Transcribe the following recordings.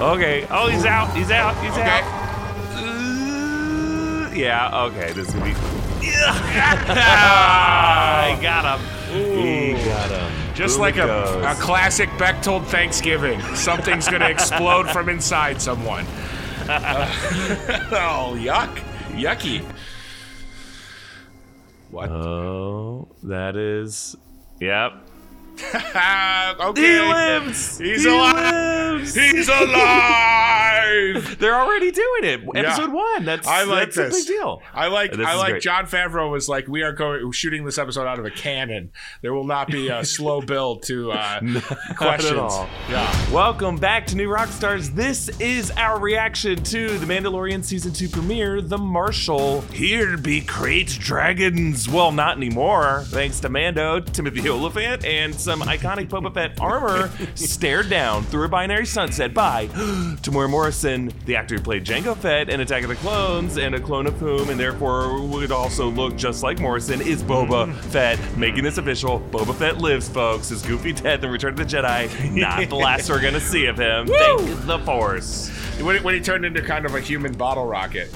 Okay. Oh, he's out. He's out. He's Okay. out. Uh, yeah. Okay. This is gonna be. I got him. He got him. Just Boom like a, goes. a classic Bechtold Thanksgiving. Something's going to explode from inside someone. Uh, oh, yuck. Yucky. What? Oh, that is. Yep. okay. He lives. He's He alive. lives. He's alive. They're already doing it. Yeah. Episode one. That's I like that's this. a big deal. I like This I like great. Jon Favreau was like we are going shooting this episode out of a cannon. There will not be a slow build to uh, questions. Yeah. Welcome back to New Rockstars. This is our reaction to the Mandalorian season two premiere, The Marshal. Here to be Krayt Dragons. Well, not anymore, thanks to Mando, Timothy Olyphant, and some iconic Boba Fett armor stared down through a binary sunset by Temuera Morrison, the actor who played Jango Fett in Attack of the Clones, and a clone of whom, and therefore would also look just like Morrison, is Boba hmm. Fett. Making this official, Boba Fett lives, folks. His goofy death in Return of the Jedi. Not the last we're gonna see of him. Thank the Force. When, he- when he turned into kind of a human bottle rocket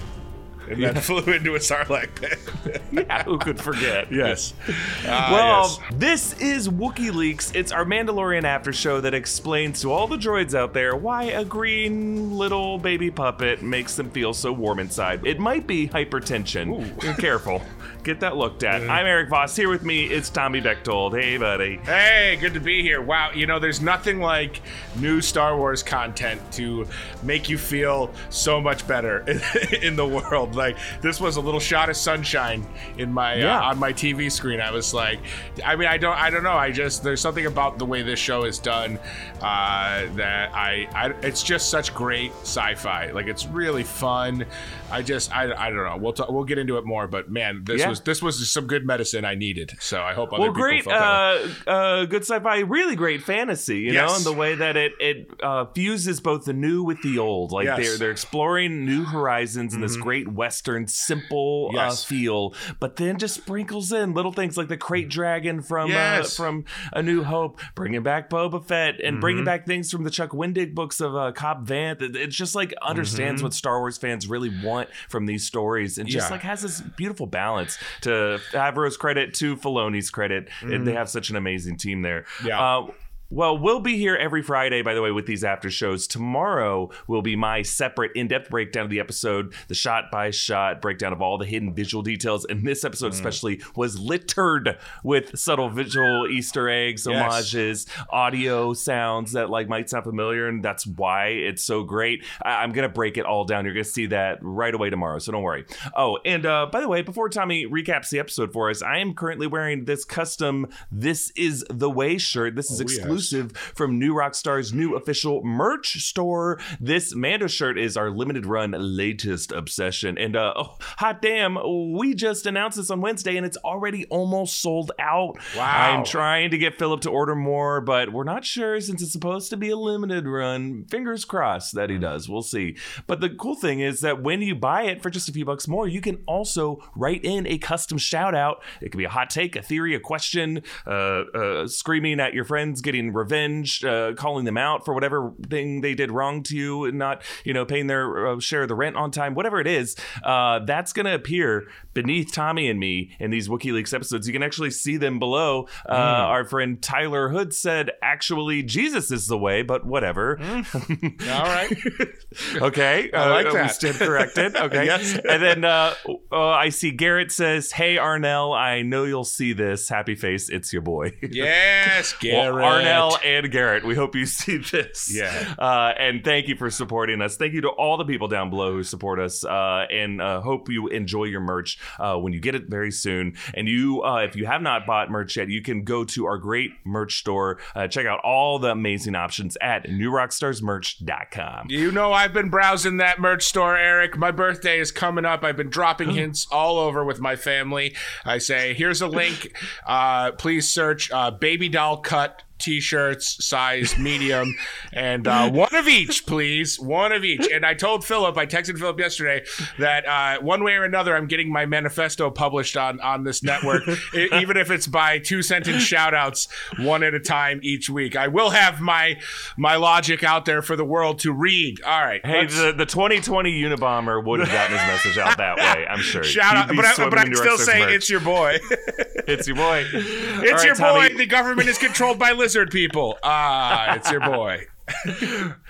and then flew into a Sarlacc pit. Yeah, who could forget? yes. Ah, Well, yes. this is Wookiee Leaks. It's our Mandalorian after show that explains to all the droids out there why a green little baby puppet makes them feel so warm inside. It might be hypertension. Be careful. Get that looked at. I'm Erik Voss. Here with me it's Tommy Bechtold. Hey, buddy. Hey, good to be here. Wow, you know, there's nothing like new Star Wars content to make you feel so much better in the world. Like this was a little shot of sunshine in my Yeah. uh, on my TV screen. I was like, I mean, I don't, I don't know. I just there's something about the way this show is done uh, that I, I, it's just such great sci-fi. Like it's really fun. I just, I, I don't know. We'll talk, we'll get into it more, but man, this Yeah. was this was some good medicine I needed. So I hope other Well, people great, felt that way. uh, uh, good sci-fi, really great fantasy. You know, Yes. and the way that it it uh, fuses both the new with the old. Like Yes. Mm-hmm. they're they're exploring new horizons in this great western simple uh, Yes. feel, but then just sprinkles in little things like the krayt dragon from uh, from A New Hope, bringing back Boba Fett, and Mm-hmm. bringing back things from the Chuck Wendig books of uh, Cobb Vanth. It- It's just like understands what Star Wars fans really want from these stories, and just Mm-hmm. Yeah. like has this beautiful balance. To Favreau's credit, to Filoni's credit, and they have such an amazing team there. Mm-hmm. Yeah. Uh, well, we'll be here every Friday, by the way, with these after shows. Tomorrow will be my separate in depth breakdown of the episode, the shot by shot breakdown of all the hidden visual details. And this episode, Mm. especially, was littered with subtle visual Easter eggs, Yes. homages, audio sounds that like might sound familiar. And that's why it's so great. I- I'm going to break it all down. You're going to see that right away tomorrow. So don't worry. Oh, and uh, by the way, before Tommy recaps the episode for us, I am currently wearing this custom This Is the Way shirt. This is Oh, yes. Exclusive from New Rockstar's new official merch store. This Mando shirt is our limited run latest obsession. And uh, oh, hot damn, we just announced this on Wednesday and it's already almost sold out. Wow. I'm trying to get Philip to order more, but we're not sure since it's supposed to be a limited run. Fingers crossed that he does. We'll see. But the cool thing is that when you buy it for just a few bucks more, you can also write in a custom shout out. It could be a hot take, a theory, a question, uh, uh, screaming at your friends, getting revenge, uh, calling them out for whatever thing they did wrong to you, and not you know paying their uh, share of the rent on time, whatever it is. Uh, that's going to appear beneath Tommy and me in these Wookiee Leaks episodes. You can actually see them below. Uh, Our friend Tyler Hood said, "Actually, Jesus is the way," but whatever. All right. okay, I like uh, We that. stand corrected. Okay, Yes. and then uh, uh, I see Garrett says, "Hey Arnell, I know you'll see this. Happy face, it's your boy." Yes, Well, Garrett. Arnell and Garrett, we hope you see this. Yeah. Uh, and thank you for supporting us. Thank you to all the people down below who support us. Uh, and uh, hope you enjoy your merch uh, when you get it very soon. And you, uh, if you have not bought merch yet, you can go to our great merch store. Uh, check out all the amazing options at newrockstarsmerch.com. You know I've been browsing that merch store, Eric. My birthday is coming up. I've been dropping hints all over with my family. I say, here's a link. Uh, please search uh, baby doll cut t-shirts size medium and uh, one of each please. One of each. And i told philip i texted philip yesterday that uh, one way or another i'm getting my manifesto published on on this network e- even if it's by two sentence shout outs one at a time each week. I will have my my logic out there for the world to read. All right Hey, the, the 2020 Unabomber would have gotten his message out that way, I'm sure. shout out but i, but I in can still saying merch. it's your boy. It's your boy. it's your boy. The government is controlled by lizard people ah it's your boy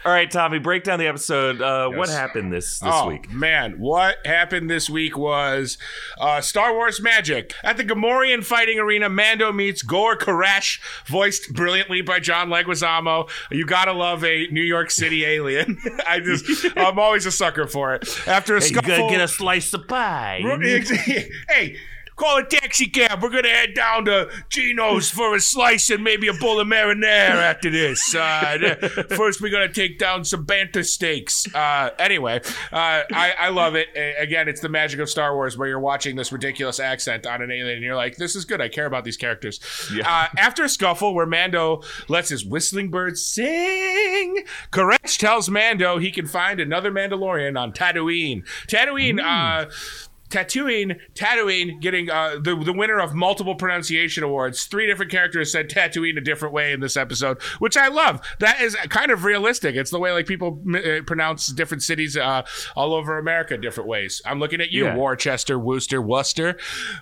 All right, Tommy, break down the episode. Uh, What happened this this oh, week? Man, what happened this week was uh, Star Wars magic. At the Gamorrean fighting arena, Mando meets Gor Koresh, voiced brilliantly by John Leguizamo. You gotta love a New York City alien. I just, I'm always a sucker for it. After a Hey, you gotta get a slice of pie. hey, call a taxi cab. We're gonna head down to Gino's for a slice and maybe a bowl of marinara after this. Uh, first, we're gonna take down some bantha steaks. Uh, anyway, uh, I, I love it. Again, it's the magic of Star Wars where you're watching this ridiculous accent on an alien and you're like, this is good. I care about these characters. Yeah. Uh, after a scuffle where Mando lets his whistling bird sing, Koresh tells Mando he can find another Mandalorian on Tatooine. Tatooine, uh, Tatooine, Tatooine getting uh, the the winner of multiple pronunciation awards. Three different characters said Tatooine a different way in this episode, which I love. That is kind of realistic. It's the way like people uh, pronounce different cities uh, all over America different ways. I'm looking at you, Yeah. Worcester, Worcester, Worcester.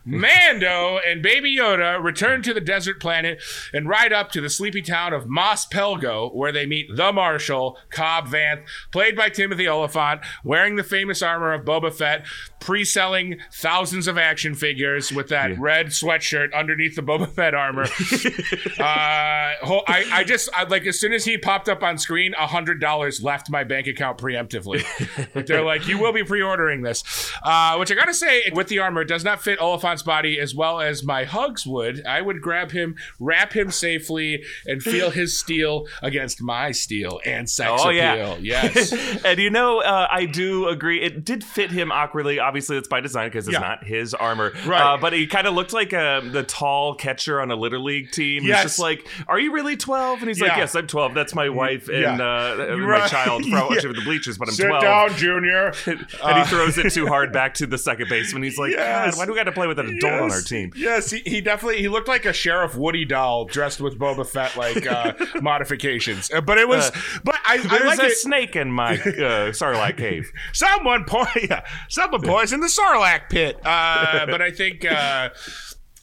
Mando and Baby Yoda return to the desert planet and ride up to the sleepy town of Mos Pelgo, where they meet the Marshal, Cobb Vanth, played by Timothy Olyphant, wearing the famous armor of Boba Fett, pre-selling thousands of action figures with that Yeah. red sweatshirt underneath the Boba Fett armor. uh, I, I just I, like as soon as he popped up on screen, a hundred dollars left my bank account preemptively. But they're like, you will be pre-ordering this, uh, which I gotta say, with the armor, it does not fit Olyphant's body as well as my hugs would. I would grab him, wrap him safely, and feel his steel against my steel and sex Oh, appeal. yeah. Yes. and you know, uh, I do agree. It did fit him awkwardly. Obviously, it's by design because it's Yeah. not his armor. Right. Uh, but he kind of looked like uh, the tall catcher on a little league team. Yes. He's just like, "Are you really 12? And he's like, "Yes, I'm 12. That's my wife and Yeah. uh, You're my right. child from Yeah. the bleachers, but I'm Sit 12." down, Junior. and he throws it too hard back to the second baseman. He's like, Yes. "God, why do we got to play with an adult on our team?" Yes, he, he definitely he looked like a Sheriff Woody doll dressed with Boba Fett like uh, modifications. Uh, But it was, Uh, but I, I like a it. snake in my uh, Sarlacc cave. Someone po- yeah, someone poisoned the Sarlacc pit. Uh, but I think. Uh,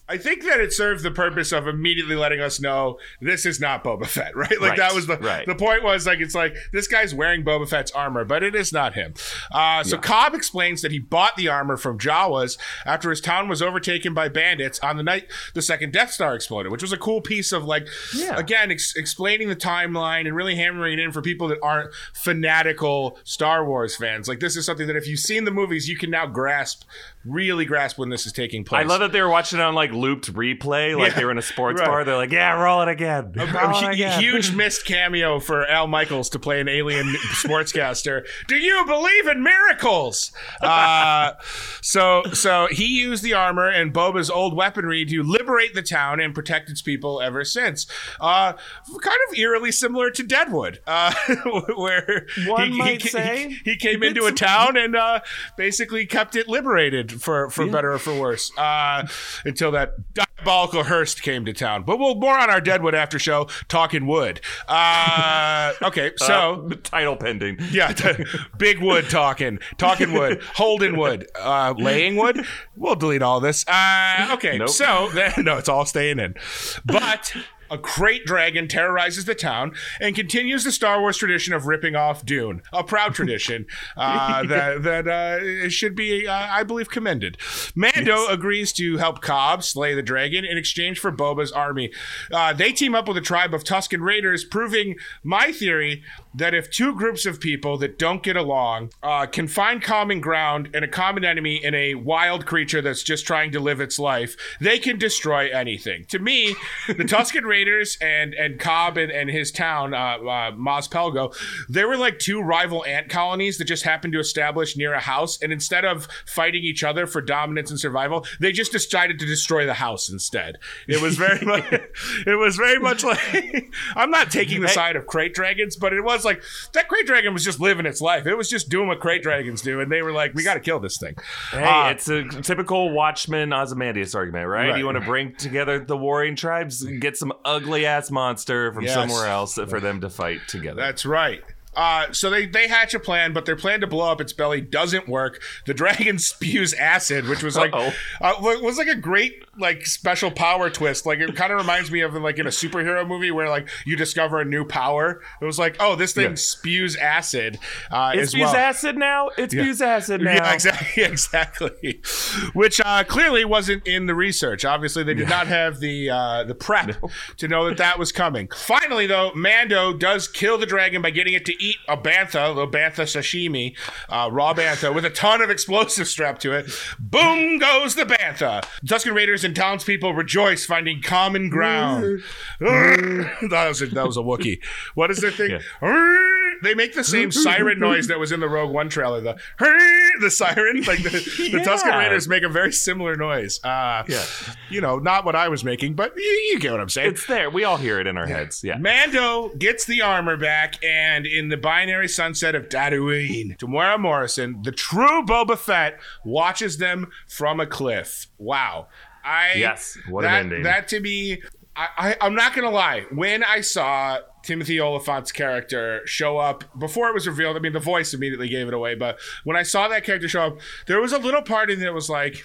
I think that it served the purpose of immediately letting us know this is not Boba Fett, right? Like Right, that was the right. the point was like it's like this guy's wearing Boba Fett's armor, but it is not him. Uh, so Yeah. Cobb explains that he bought the armor from Jawas after his town was overtaken by bandits on the night the second Death Star exploded, which was a cool piece of like Yeah. again ex- explaining the timeline and really hammering it in for people that aren't fanatical Star Wars fans. Like this is something that if you've seen the movies, you can now grasp, really grasp when this is taking place. I love that they were watching it on like looped replay, like Yeah, they were in a sports right. bar. They're like, "Yeah, roll it again." A Roll it again." huge missed cameo for Al Michaels to play an alien sportscaster. Do you believe in miracles? Uh, so, so he used the armor and Boba's old weaponry to liberate the town and protect its people ever since. Uh, kind of eerily similar to Deadwood, uh, where One he, might he, say. he, he came into a town and uh, basically kept it liberated for for better or for worse uh, until that diabolical Hearst came to town. But we'll more on our Deadwood after show talking wood. Uh, okay, so. Uh, title pending. yeah, big wood talking, talking wood, holding wood, uh, laying wood. We'll delete all this. Uh, okay, Nope. so then, no, it's all staying in. But a great dragon terrorizes the town and continues the Star Wars tradition of ripping off Dune, a proud tradition uh, that that uh, should be, uh, I believe, commended. Mando agrees to help Cobb slay the dragon in exchange for Boba's army. Uh, they team up with a tribe of Tusken raiders, proving my theory that if two groups of people that don't get along uh, can find common ground and a common enemy in a wild creature that's just trying to live its life, they can destroy anything. To me, the Tusken Raiders and and Cobb and, and his town, uh, uh, Mos Pelgo, they were like two rival ant colonies that just happened to establish near a house. And instead of fighting each other for dominance and survival, they just decided to destroy the house instead. It was very much, it was very much like I'm not taking the side of krayt dragons, but it was like that krayt dragon was just living its life. It was just doing what krayt dragons do, and they were like, we got to kill this thing. Hey, Uh, it's a typical Watchmen Ozymandias argument, right? Right. You want to bring together the warring tribes, get some ugly ass monster from Yes. somewhere else for them to fight together. That's right. Uh, so they, they hatch a plan, but their plan to blow up its belly doesn't work. The dragon spews acid, which was like uh, was like a great like special power twist. Like it kind of reminds me of like in a superhero movie where like you discover a new power. It was like, oh, this thing Yeah. spews acid. Uh, it spews well. acid now. It spews acid now. Yeah, exactly, exactly. Which uh, clearly wasn't in the research. Obviously, they did not have the uh, the prep to know that that was coming. Finally, though, Mando does kill the dragon by getting it to eat a bantha, a bantha sashimi, uh, raw bantha, with a ton of explosives strapped to it. Boom goes the bantha. Tusken Raiders and townspeople rejoice, finding common ground. that was a, that was a Wookiee. What is their thing? They make the same siren noise that was in the Rogue One trailer. The the siren, like the, the Tusken Raiders make a very similar noise. Uh, Yeah. you know, not what I was making, but you, you get what I'm saying. It's there. We all hear it in our heads. Yeah. Mando gets the armor back, and in the binary sunset of Tatooine, Temuera Morrison, the true Boba Fett, watches them from a cliff. Wow. I Yes, what that, an ending. That to me, I, I, I'm not gonna lie. When I saw Timothy Olyphant's character show up before it was revealed, I mean, the voice immediately gave it away. But when I saw that character show up, there was a little part in it that was like,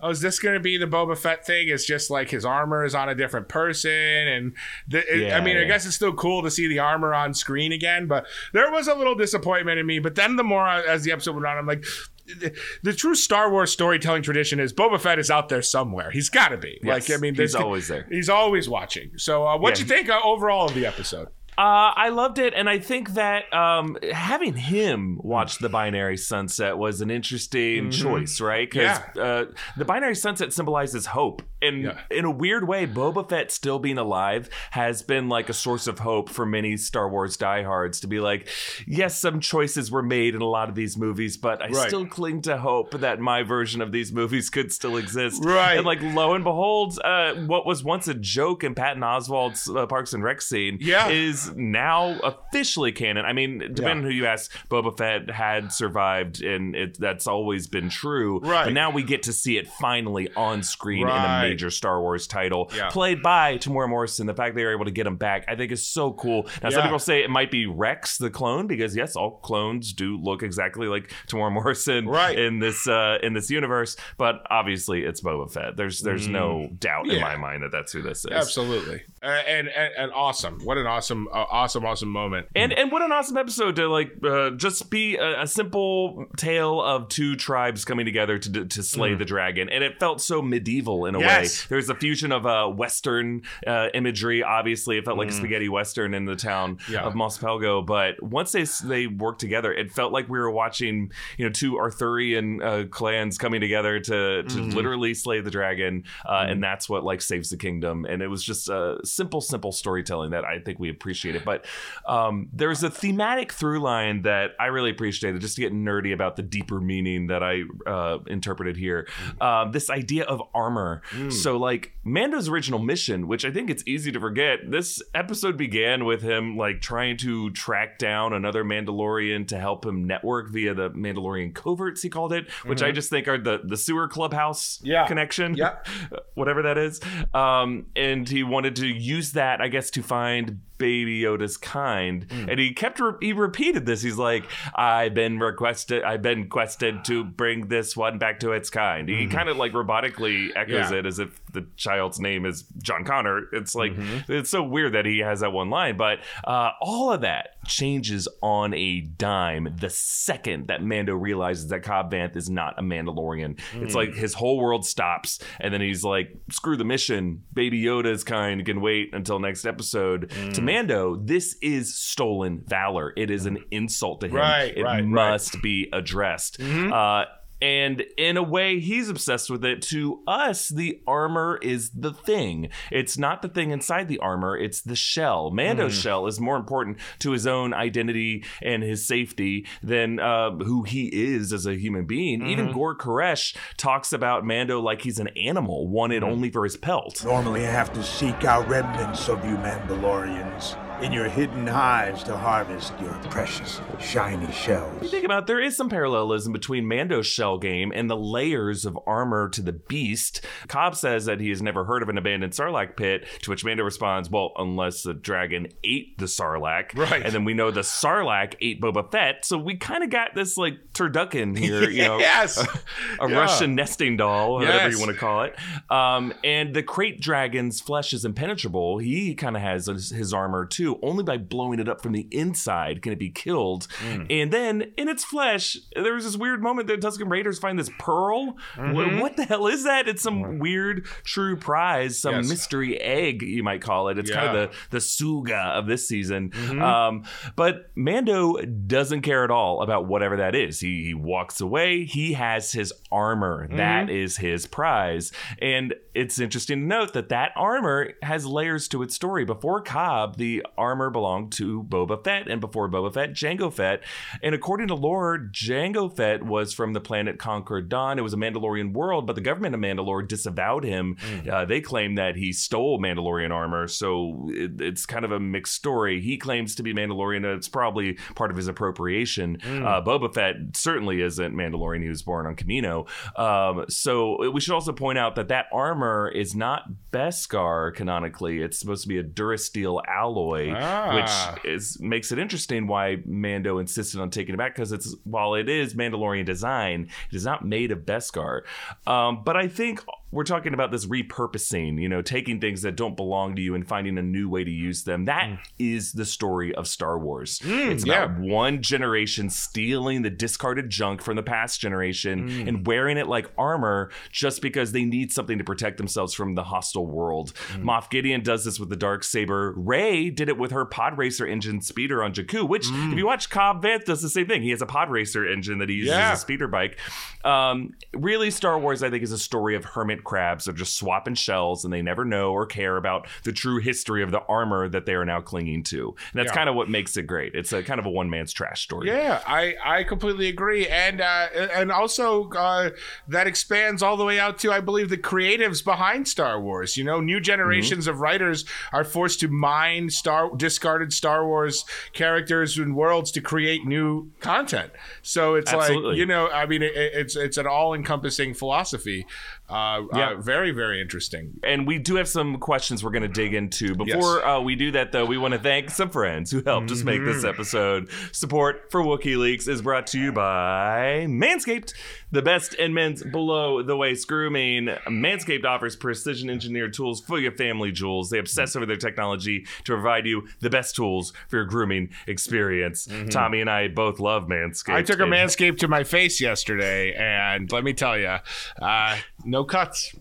oh, is this going to be the Boba Fett thing? It's just like his armor is on a different person, and the, it- I Yeah, mean, I guess it's still cool to see the armor on screen again. But there was a little disappointment in me. But then the more I- as the episode went on, I'm like. The, the true Star Wars storytelling tradition is Boba Fett is out there somewhere. He's got to be. Yes, like I mean, he's always there. He's always watching. So, uh, what do Yeah. you think uh, overall of the episode? Uh, I loved it, and I think that um, having him watch the binary sunset was an interesting choice, right? Because Mm-hmm. Yeah. uh, the binary sunset symbolizes hope, and Yeah. in a weird way, Boba Fett still being alive has been like a source of hope for many Star Wars diehards to be like, yes, some choices were made in a lot of these movies, but I Right. still cling to hope that my version of these movies could still exist. Right. And like, lo and behold, uh, what was once a joke in Patton Oswalt's uh, Parks and Rec scene Yeah. is now officially canon. I mean, depending Yeah. on who you ask, Boba Fett had survived, and it, that's always been true. Right. But now we get to see it finally on screen in a major Star Wars title, Yeah. played by Temuera Morrison. The fact they were able to get him back, I think, is so cool. Now, some people say it might be Rex the clone because yes, all clones do look exactly like Temuera Morrison Right. in this uh, in this universe. But obviously, it's Boba Fett. There's there's no doubt in Mm. My mind that that's who this is. Absolutely, uh, and, and and awesome. What an awesome, uh, awesome, awesome moment. And and what an awesome episode to like uh, just be a, a simple tale of two tribes coming together to to slay the dragon, and it felt so medieval in a Mm. Yes. way. There's a fusion of uh, Western uh, imagery. Obviously, it felt like a spaghetti Western in the town Mm. Yeah. of Mos Pelgo, but once they they worked together, it felt like we were watching you know two Arthurian uh, clans coming together to to Mm-hmm. literally slay the dragon, uh, and that's what like saves the kingdom. And it was just a simple, simple storytelling that I think we appreciate it. But um, there's a thematic through line that I really appreciated, just to get nerdy about the deeper meaning that I uh, interpreted here. Um, this idea of armor. So, like Mando's original mission, which I think it's easy to forget, this episode began with him like trying to track down another Mandalorian to help him network via the Mandalorian coverts, he called it, which I just think are the the sewer clubhouse Yeah. connection Yeah. whatever that is. Um, and he wanted to use that, I guess, to find Baby Yoda's kind. Mm. And he kept re- he repeated this. He's like, "I've been requested. I've been quested to bring this one back to its kind." He mm-hmm. kind of like robotically echoes Yeah. it as if the child's name is John Connor. It's like mm-hmm. it's so weird that he has that one line, but uh, all of that changes on a dime the second that Mando realizes that Cobb Vanth is not a Mandalorian. It's like mm. his whole world stops, and then he's like, "Screw the mission. Baby Yoda's kind can wait until next episode." To Mando, this is stolen valor. It is an insult to him. Right, it right, right. must be addressed. Uh, And in a way, he's obsessed with it. To us, the armor is the thing. It's not the thing inside the armor, it's the shell. Mando's hmm. shell is more important to his own identity and his safety than uh, who he is as a human being. Even mm-hmm. Gor Koresh talks about Mando like he's an animal, wanted hmm. only for his pelt. Normally, I have to seek out remnants of you Mandalorians in your hidden hives to harvest your precious, shiny shells. You Think about it, there is some parallelism between Mando's shell game and the layers of armor to the beast. Cobb says that he has never heard of an abandoned Sarlacc pit, to which Mando responds, Well, unless the dragon ate the Sarlacc. Right. And then we know the Sarlacc ate Boba Fett. So we kind of got this like turducken here, you know. yes. a Yeah. Russian nesting doll, whatever you want to call it. Um, and the krayt dragon's flesh is impenetrable. He kind of has his, his armor too. Only by blowing it up from the inside can it be killed. Mm. And then in its flesh, there was this weird moment that Tusken Raiders find this pearl. Mm-hmm. Wh- What the hell is that? It's some weird true prize, some Yes. mystery egg, you might call it. It's kind Yeah. Mm-hmm. of the the suga of this season. Um, but Mando doesn't care at all about whatever that is. He, he walks away. He has his armor. Mm-hmm. That is his prize. And it's interesting to note that that armor has layers to its story. Before Cobb, the armor belonged to Boba Fett, and before Boba Fett, Jango Fett. And according to lore, Jango Fett was from the planet Concord Dawn. It was a Mandalorian world, but the government of Mandalore disavowed him. Uh, they claim that he stole Mandalorian armor, so it, it's kind of a mixed story. He claims to be Mandalorian. and It's probably part of his appropriation. Uh, Boba Fett certainly isn't Mandalorian. He was born on Kamino. Um, so we should also point out that that armor is not Beskar canonically. It's supposed to be a Durasteel alloy, Ah. which is makes it interesting why Mando insisted on taking it back because it's while it is Mandalorian design, it is not made of Beskar. Um, but I think we're talking about this repurposing, you know, taking things that don't belong to you and finding a new way to use them. That mm. is the story of Star Wars. Mm, it's about one generation stealing the discarded junk from the past generation mm. and wearing it like armor just because they need something to protect themselves from the hostile world. Moff Gideon does this with the dark saber. Rey did it with her pod racer engine speeder on Jakku, which if you watch Cobb Vanth does the same thing. He has a pod racer engine that he uses Yeah. as a speeder bike. Um, really, Star Wars, I think, is a story of hermit crabs. They're just swapping shells and they never know or care about the true history of the armor that they are now clinging to. And that's Yeah. kind of what makes it great. It's a kind of a one man's trash story. Yeah, I, I completely agree, and uh, and also uh, that expands all the way out to I believe the creatives behind Star Wars. You know, new generations of writers are forced to mine Star discarded Star Wars characters and worlds to create new content. So it's Absolutely. like you know, I mean, it, it's it's an all encompassing philosophy. Uh, Yeah. uh, very very interesting. And we do have some questions we're going to dig into. Before uh, we do that, though, we want to thank some friends who helped us make this episode. Support for Wookiee Leaks is brought to you by Manscaped, the best in men's below the waist grooming. Manscaped offers precision engineered tools for your family jewels. They obsess over their technology to provide you the best tools for your grooming experience. Tommy and I both love Manscaped. I took a Manscaped to my face yesterday, and let me tell you, uh, no cuts.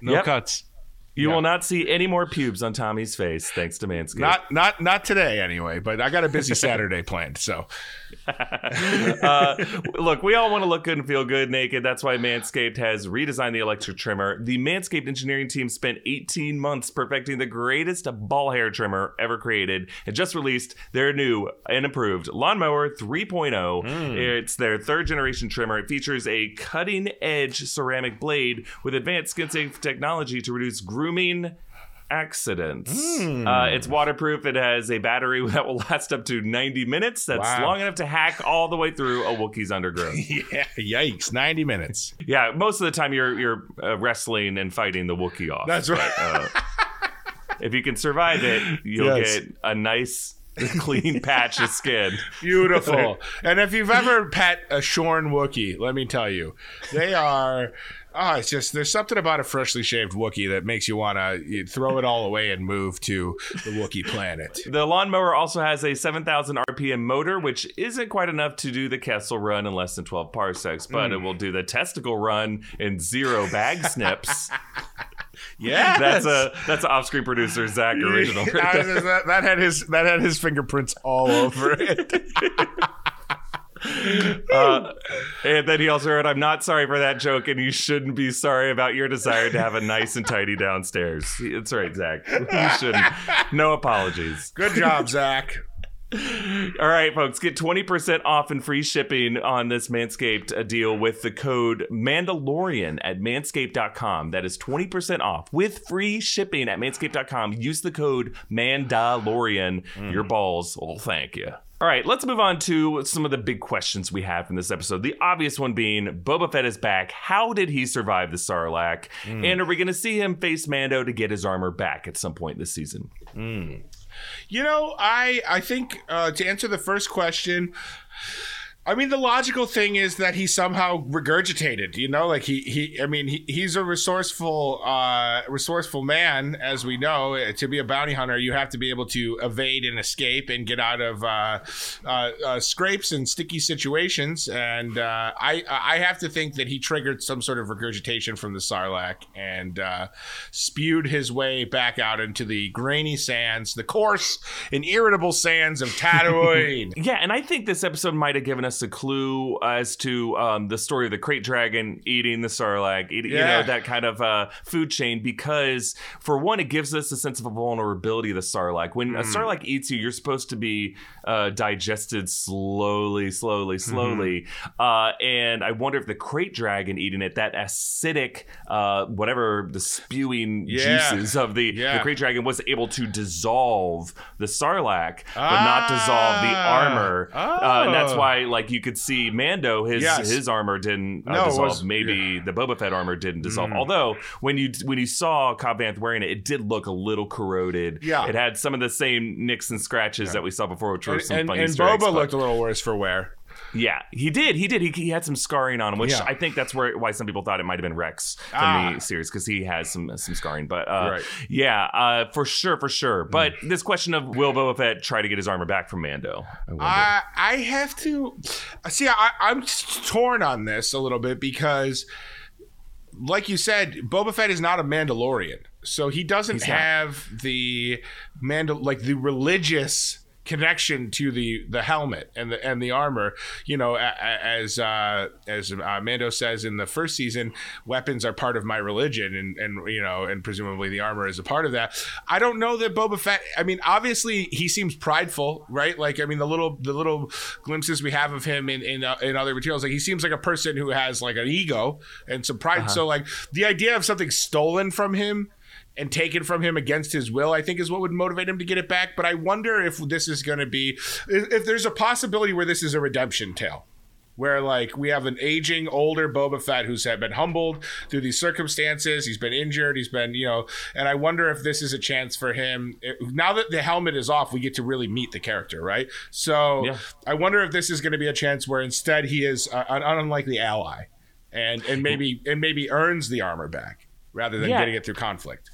No Yep. cuts. You Yeah. will not see any more pubes on Tommy's face thanks to Manscaped. Not not not today anyway, but I got a busy Saturday planned. So uh, look, we all want to look good and feel good naked. That's why Manscaped has redesigned the electric trimmer. The Manscaped engineering team spent 18 months perfecting the greatest ball hair trimmer ever created and just released their new and improved Lawnmower 3.0. It's their third generation trimmer. It features a cutting edge ceramic blade with advanced skin safe technology to reduce grooming accidents. Uh, it's waterproof. It has a battery that will last up to 90 minutes. That's Wow. long enough to hack all the way through a Wookiee's undergrowth. yeah, yikes, ninety minutes. yeah, most of the time you're you're uh, wrestling and fighting the Wookiee off. That's right. Uh, if you can survive it, you'll Yes. get a nice clean patch of skin. Beautiful. and if you've ever pet a shorn Wookiee, let me tell you, they are. Oh, it's just there's something about a freshly shaved Wookiee that makes you want to throw it all away and move to the Wookiee planet. The lawnmower also has a 7,000 RPM motor, which isn't quite enough to do the Kessel run in less than 12 parsecs, but Hmm. it will do the testicle run in zero bag snips. Yeah, That's a that's an off-screen producer Zach original. that, that had his that had his fingerprints all over it. Uh, and then he also wrote, I'm not sorry for that joke, and you shouldn't be sorry about your desire to have a nice and tidy downstairs. That's right, Zach. You shouldn't. No apologies. Good job, Zach. All right, folks, get 20% off and free shipping on this Manscaped uh, deal with the code Mandalorian at manscaped.com. That is 20% off with free shipping at manscaped.com. Use the code Mandalorian. Your balls will thank you. All right, let's move on to some of the big questions we have from this episode. The obvious one being Boba Fett is back. How did he survive the Sarlacc? And are we going to see him face Mando to get his armor back at some point this season? You know, I I think uh, to answer the first question, I mean the logical thing is that he somehow regurgitated. You know, like he he. I mean he, he's a resourceful uh, resourceful man, as we know. Uh, To be a bounty hunter, you have to be able to evade and escape and get out of uh, uh, uh, scrapes and sticky situations. And uh, I I have to think that he triggered some sort of regurgitation from the Sarlacc and uh, spewed his way back out into the grainy sands, the coarse and irritable sands of Tatooine. Yeah, and I think this episode might have given us a clue as to um, the story of the krayt dragon eating the sarlacc, eating, you know, that kind of uh, food chain. Because for one, it gives us a sense of a vulnerability of the sarlacc. When Hmm. a sarlacc eats you, you're supposed to be uh, digested slowly, slowly, Mm-hmm. slowly. Uh, and I wonder if the krayt dragon eating it, that acidic, uh, whatever the spewing Yeah. juices of the, Yeah. the krayt dragon was able to dissolve the sarlacc, but not dissolve the Ah. armor. Uh, and that's Oh. why, like, you could see Mando, his Yes. his armor didn't uh, No, dissolve. was- Maybe the Boba Fett armor didn't dissolve. Although when you when you saw Cobb Vanth wearing it, it did look a little corroded. Yeah. it had some of the same nicks and scratches that we saw before, which were and some and, funny and eggs, Boba but- looked a little worse for wear. Yeah, he did. He did. He, he had some scarring on him, which Yeah. I think that's where why some people thought it might have been Rex from Ah. the series because he has some some scarring. But uh, Right. yeah, uh, for sure, for sure. But this question of will Boba Fett try to get his armor back from Mando? I wonder. I I have to see. I, I'm torn on this a little bit because, like you said, Boba Fett is not a Mandalorian, so he doesn't He's not. have the Mandal like the religious connection to the the helmet and the and the armor you know as uh as uh, mando says in the first season weapons are part of my religion and and you know and presumably the armor is a part of that. I don't know that boba fett i mean obviously he seems prideful right? Like i mean the little the little glimpses we have of him in in, uh, in other materials like he seems like a person who has like an ego and some pride. So like the idea of something stolen from him and taken from him against his will, I think is what would motivate him to get it back. But I wonder if this is going to be, if there's a possibility where this is a redemption tale. Where like we have an aging, older Boba Fett who's had been humbled through these circumstances. He's been injured. He's been, you know, and I wonder if this is a chance for him. Now that the helmet is off, we get to really meet the character, right? So Yeah. I wonder if this is going to be a chance where instead he is an unlikely ally, and and maybe and maybe earns the armor back rather than Yeah. getting it through conflict.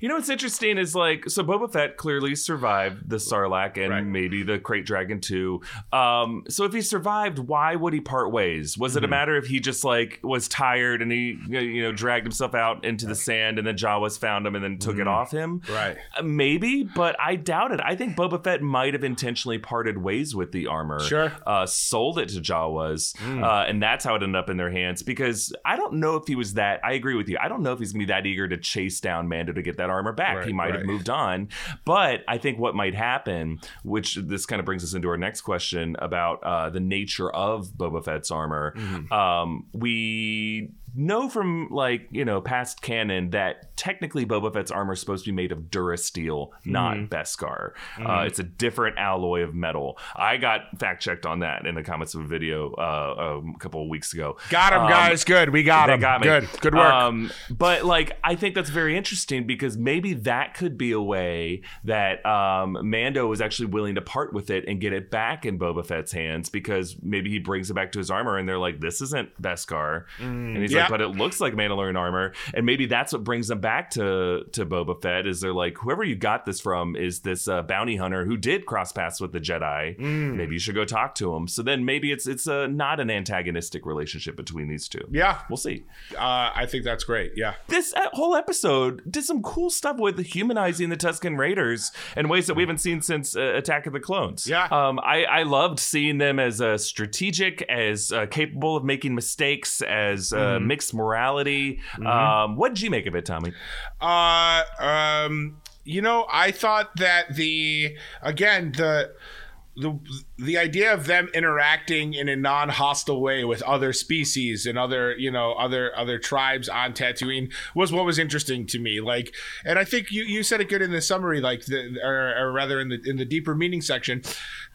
You know what's interesting is like so Boba Fett clearly survived the Sarlacc and Right. maybe the Krayt Dragon too. Um, so if he survived, why would he part ways? Was it Mm-hmm. a matter if he just like was tired and he you know dragged himself out into the sand and then Jawas found him and then took it off him? Mm-hmm. Right. Uh, Maybe, but I doubt it. I think Boba Fett might have intentionally parted ways with the armor. Sure. Mm. Uh, sold it to Jawas, uh, and that's how it ended up in their hands. Because I don't know if he was that. I agree with you. I don't know if he's gonna be that eager to chase down Mando to get that armor back. Right, he might have moved on, but I think what might happen, which this kind of brings us into our next question about uh, the nature of Boba Fett's armor. Mm-hmm. Um, we know from like you know past canon that technically Boba Fett's armor is supposed to be made of Durasteel, not Mm-hmm. Beskar. Uh, it's a different alloy of metal. I got fact checked on that in the comments of a video uh, a couple of weeks ago. Got him, Um, guys. Good. We got they him. got me. Good. Good work. Um, but like, I think that's very interesting because maybe that could be a way that um, Mando is actually willing to part with it and get it back in Boba Fett's hands because maybe he brings it back to his armor and they're like, "This isn't Beskar," and he's Mm, yeah. Yeah. but it looks like Mandalorian armor, and maybe that's what brings them back to to Boba Fett. Is they're like, whoever you got this from is this uh, bounty hunter who did cross paths with the Jedi. Mm. Maybe you should go talk to him. So then maybe it's it's a not an antagonistic relationship between these two. Yeah, We'll see. uh, I think that's great. Yeah. This uh, whole episode did some cool stuff with humanizing the Tusken Raiders in ways that we haven't seen since uh, Attack of the Clones. Yeah. um, I, I loved seeing them as uh, strategic, as uh, capable of making mistakes, as uh, Mm-hmm. Mixed morality. Um, what did you make of it, Tommy? Uh, um, you know, I thought that the again the the the idea of them interacting in a non-hostile way with other species and other you know other other tribes on Tatooine was what was interesting to me like and I think you you said it good in the summary like the or, or rather in the in the deeper meaning section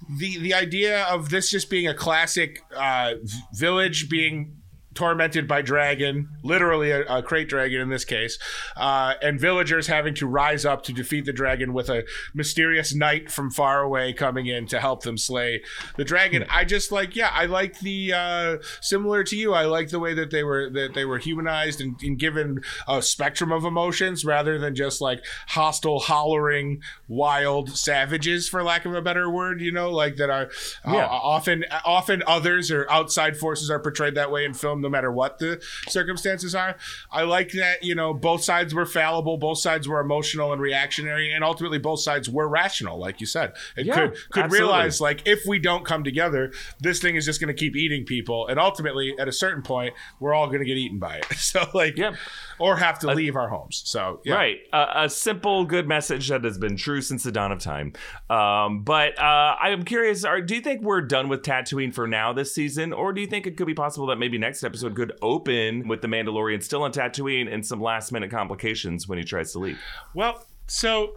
the the idea of this just being a classic uh, village being tormented by dragon, literally a, a krayt dragon in this case, uh, and villagers having to rise up to defeat the dragon with a mysterious knight from far away coming in to help them slay the dragon. I just like, yeah, I like the uh, similar to you. I like the way that they were that they were humanized and, and given a spectrum of emotions rather than just like hostile, hollering, wild savages, for lack of a better word. You know, like that are uh, often often others or outside forces are portrayed that way in film no matter what the circumstances are i like that you know both sides were fallible both sides were emotional and reactionary and ultimately both sides were rational like you said and Yeah, could could absolutely. realize like if we don't come together this thing is just going to keep eating people and ultimately at a certain point we're all going to get eaten by it so like Yep. or have to leave our homes so yeah. Right. Uh, a simple, good message that has been true since the dawn of time. Um, but uh, I'm curious, are, do you think we're done with Tatooine for now this season? Or do you think it could be possible that maybe next episode could open with the Mandalorian still on Tatooine and some last minute complications when he tries to leave? Well, so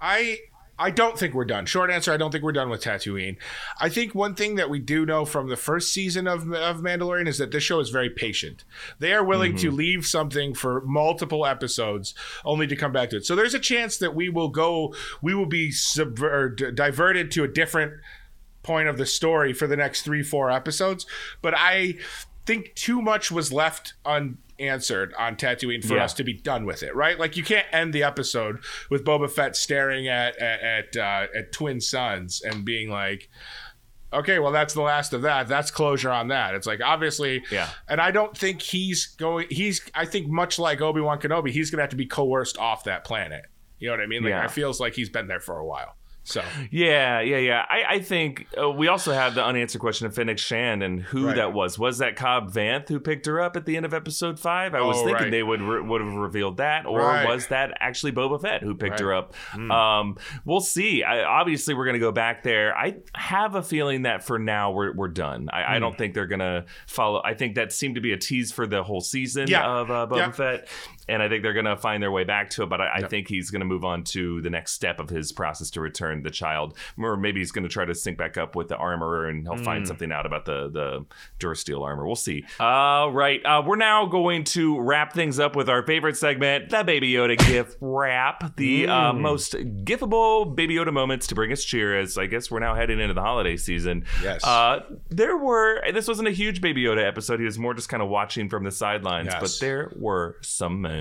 I I don't think we're done. Short answer, I don't think we're done with Tatooine. I think one thing that we do know from the first season of, of Mandalorian is that this show is very patient. They are willing to mm-hmm. leave something for multiple episodes only to come back to it. So there's a chance that we will go, we will be subver- d- diverted to a different point of the story for the next three, four episodes. But I think too much was left unanswered on Tatooine for Yeah. us to be done with it, right? Like you can't end the episode with Boba Fett staring at at at, uh, at twin sons and being like. Okay, well, that's the last of that. That's closure on that. It's like obviously, Yeah. And I don't think he's going. He's. I think much like Obi Wan Kenobi, he's going to have to be coerced off that planet. You know what I mean? Like Yeah. it feels like he's been there for a while. So Yeah, yeah, yeah. I, I think uh, we also have the unanswered question of Fennec Shand and who Right. that was. Was that Cobb Vanth who picked her up at the end of episode five? I was Oh, thinking right. they would re- would have revealed that, or Right. was that actually Boba Fett who picked her. Hmm. up? Um, we'll see. I, obviously, we're going to go back there. I have a feeling that for now we're we're done. I, Hmm. I don't think they're going to follow. I think that seemed to be a tease for the whole season Yeah. of uh, Boba Yeah. Fett, and I think they're going to find their way back to it. But I, I Yep. think he's going to move on to the next step of his process to return the child, or maybe he's going to try to sync back up with the armor, and he'll find something out about the the Durasteel armor. We'll see. All right, uh, we're now going to wrap things up with our favorite segment, the Baby Yoda gift wrap, the uh, most gifable Baby Yoda moments to bring us cheer. As I guess we're now heading into the holiday season. Yes. Uh, there were. This wasn't a huge Baby Yoda episode. He was more just kind of watching from the sidelines, Yes. but there were some moments.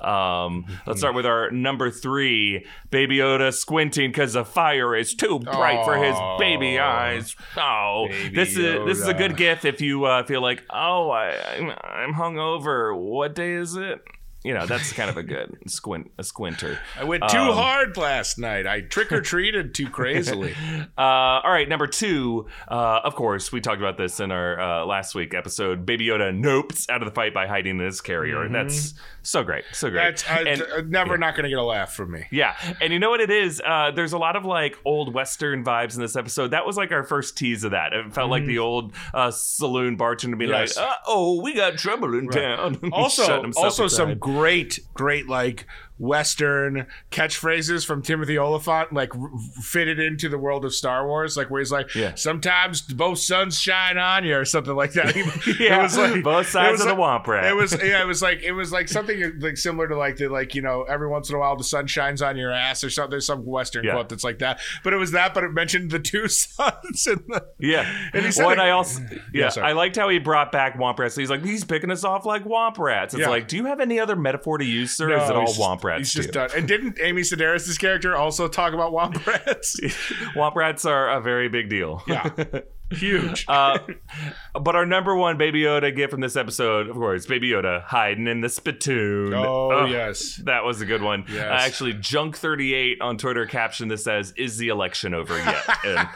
Um, let's start with our number three, Baby Yoda squinting because the fire is too bright for his baby eyes. Oh, Baby this is this is a good gift if you uh, feel like, oh, I, I'm I'm hungover. What day is it? You know, that's kind of a good squint a squinter. I went too Um, hard last night. I trick or treated too crazily. Uh, all right, number two. Uh, of course, we talked about this in our uh, last week episode. Baby Yoda nopes out of the fight by hiding in his carrier. That's so great, so great. That's I, And- uh, never not going to get a laugh from me. yeah, and you know what it is? Uh, there's a lot of like old Western vibes in this episode. That was like our first tease of that. It felt like the old uh, saloon bartender being Mm. Yes. like, uh, "Oh, we got trouble in town." Also, also some. Great, great like Western catchphrases from Timothy Olyphant, like r- fitted into the world of Star Wars, like where he's like, Yeah. sometimes both suns shine on you, or something like that. Yeah, it was like both sides of the like- womp rat. It was yeah, it was like it was like something like similar to like the like you know every once in a while the sun shines on your ass or something. There's some Western Yeah. quote that's like that, but it was that, but it mentioned the two suns in the Yeah. And he said well, and I also yeah, sorry. I liked how he brought back womp rats. He's like, he's picking us off like womp rats. It's Yeah. like, do you have any other metaphor to use, sir? or is it all just- womp rats? He's just too? done. And didn't Amy Sedaris' character also talk about womp rats? womp rats are a very big deal. Yeah, huge. Uh, but our number one Baby Yoda gift from this episode, of course, Baby Yoda hiding in the spittoon. Oh, yes. that was a good one. Yes. Uh, actually, Junk38 on Twitter captioned this as, "Is the election over yet?" And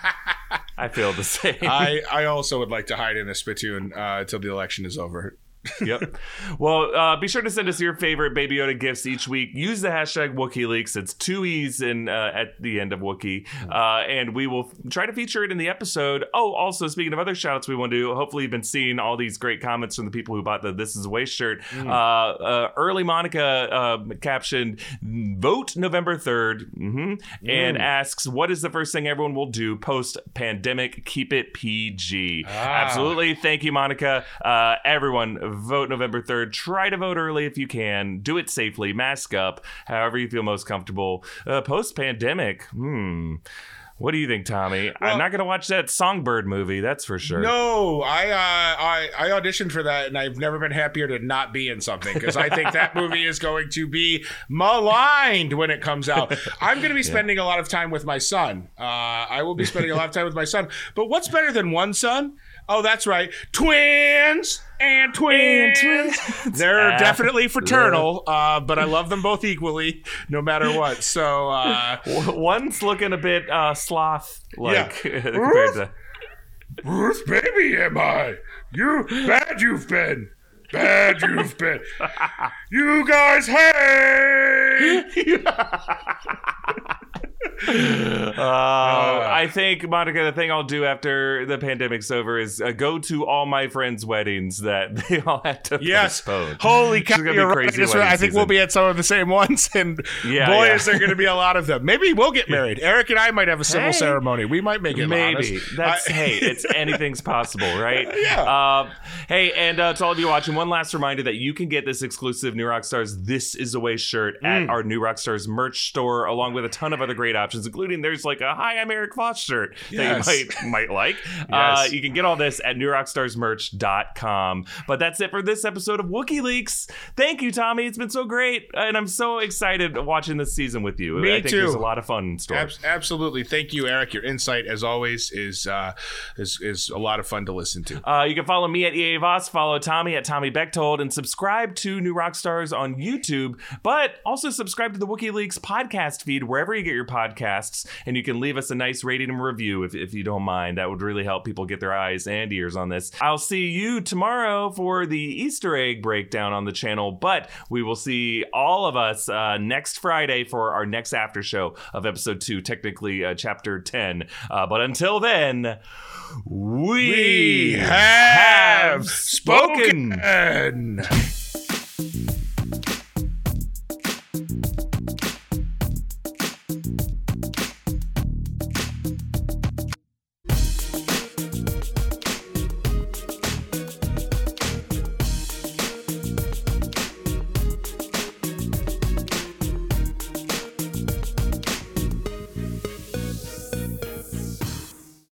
I feel the same. I, I also would like to hide in a spittoon uh, until the election is over. Yep. Well, uh, be sure to send us your favorite Baby Yoda gifts each week. Use the hashtag WookieLeaks. It's two E's in, uh, at the end of Wookie. Uh, and we will f- try to feature it in the episode. Oh, also, speaking of other shoutouts we want to do, hopefully you've been seeing all these great comments from the people who bought the This Is a Waste shirt. Uh, uh, early Monica uh, captioned, vote November 3rd, hmm and asks, what is the first thing everyone will do post pandemic? Keep it PG. Absolutely. Thank you, Monica. Uh, everyone, vote November 3rd. Try to vote early if you can. Do it safely. Mask up, however you feel most comfortable. Uh, Post pandemic, hmm. What do you think, Tommy? I'm not going to watch that Songbird movie, that's for sure. No, I, uh, I I auditioned for that, and I've never been happier to not be in something because I think that movie is going to be maligned when it comes out. I'm going to be spending a lot of time with my son. Uh, I will be spending a lot of time with my son. But what's better than one son? Oh, that's right, twins and twins. twins They're Ah, definitely fraternal, uh, but I love them both equally, no matter what. So. Uh, One's looking a bit uh, sloth like Yeah. compared to. Whose baby am I? You bad you've been. Bad you've been. You guys hate. Uh, I think Monica, the thing I'll do after the pandemic's over is uh, go to all my friends' weddings that they all had to Yes. postpone. Holy cow! You're right. right. I think we'll be at some of the same ones, and Yeah, boy, yeah. is there going to be a lot of them. Maybe we'll get married. Erik and I might have a civil Hey. ceremony. We might make it. Maybe honest. that's I- hey, it's anything's possible, right? Yeah. Uh, hey, and uh, to all of you watching, one last reminder that you can get this exclusive New Rockstars "This Is the Way" shirt Mm. at our New Rockstars merch store, along with a ton of other great options, including there's like a "Hi, I'm Erik Voss" shirt Yes. that you might might like. Uh, you can get all this at newrockstarsmerch.com. But that's it for this episode of Wookiee Leaks. Thank you, Tommy. It's been so great, and I'm so excited watching this season with you. Me I think too. there's a lot of fun in store. Abs- absolutely. Thank you, Erik. Your insight, as always, is uh, is is a lot of fun to listen to. Uh, you can follow me at EA Voss, follow Tommy at Tommy Bechtold, and subscribe to New Rockstars on YouTube. But also subscribe to the Wookiee Leaks podcast feed wherever you get your podcasts, and you can leave us a nice rating and review if, if you don't mind. That would really help people get their eyes and ears on this. I'll see you tomorrow for the Easter egg breakdown on the channel, but we will see all of us uh, next Friday for our next after show of episode two, technically uh, chapter 10. Uh, but until then, we, We have spoken. spoken.